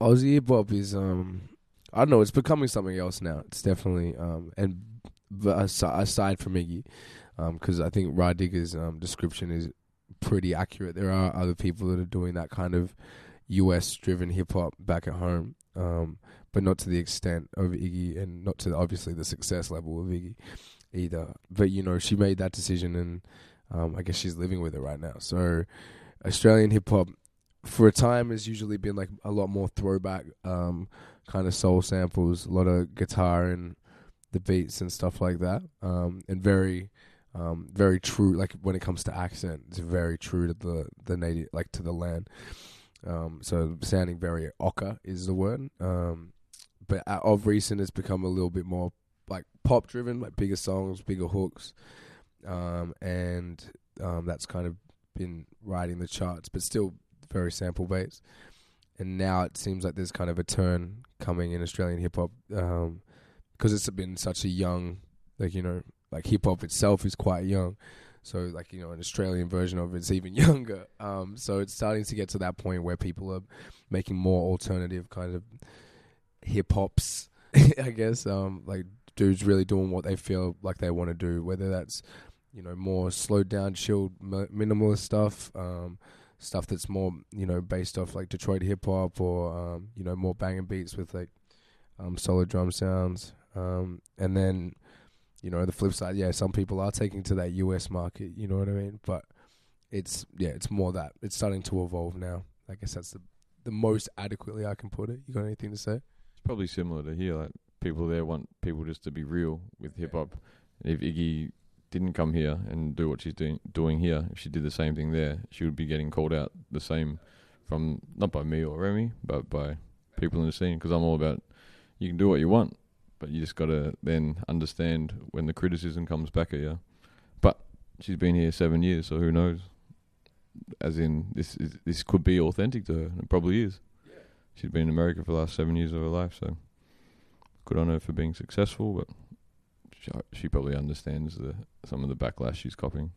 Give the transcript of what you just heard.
Aussie hip hop is um I don't know, it's becoming something else now. It's definitely um and aside, from Iggy, because I think Rah Digga's um, description is pretty accurate. There are other people that are doing that kind of US driven hip hop back at home, um, but not to the extent of Iggy and not to obviously the success level of Iggy either. But you know, she made that decision and um, I guess she's living with it right now. So Australian hip hop for a time has usually been like a lot more throwback um, kind of soul samples, a lot of guitar and the beats and stuff like that, um, and very, um, very true. Like when it comes to accent, it's very true to the the native, like to the land. Um, so sounding very ocker is the word. Um, but of recent, it's become a little bit more like pop driven, like bigger songs, bigger hooks, um, and that's kind of been riding the charts, but still very sample based. And now it seems like there's kind of a turn coming in Australian hip hop um, because it's been such a young, like you know, like hip hop itself is quite young. So like you know, an Australian version of it's even younger. Um, so it's starting to get to that point where people are making more alternative kind of hip hops. I guess um, like dudes really doing what they feel like they want to do, whether that's you know more slowed down, chilled, minimalist stuff. Um, stuff that's more you know based off like Detroit hip hop or um, you know more banging beats with like um, solid drum sounds. Um, and then, you know, the flip side, yeah, some people are taking to that US market, you know what I mean? But it's, yeah, it's more that. It's starting to evolve now. I guess that's the, the most adequately I can put it. You got anything to say? It's probably similar to here. Like, people there want people just to be real with hip hop. If Iggy didn't come here and do what she's doing doing here, if she did the same thing there, she would be getting called out the same from not by me or Remy, but by people in the scene. Because I'm all about you can do what you want but you just got to then understand when the criticism comes back at you. But she's been here seven years, so who knows? As in, this is this could be authentic to her. It probably is. Yeah. She's been in America for the last seven years of her life, so good on her for being successful. But she, probably understands the some of the backlash she's copying.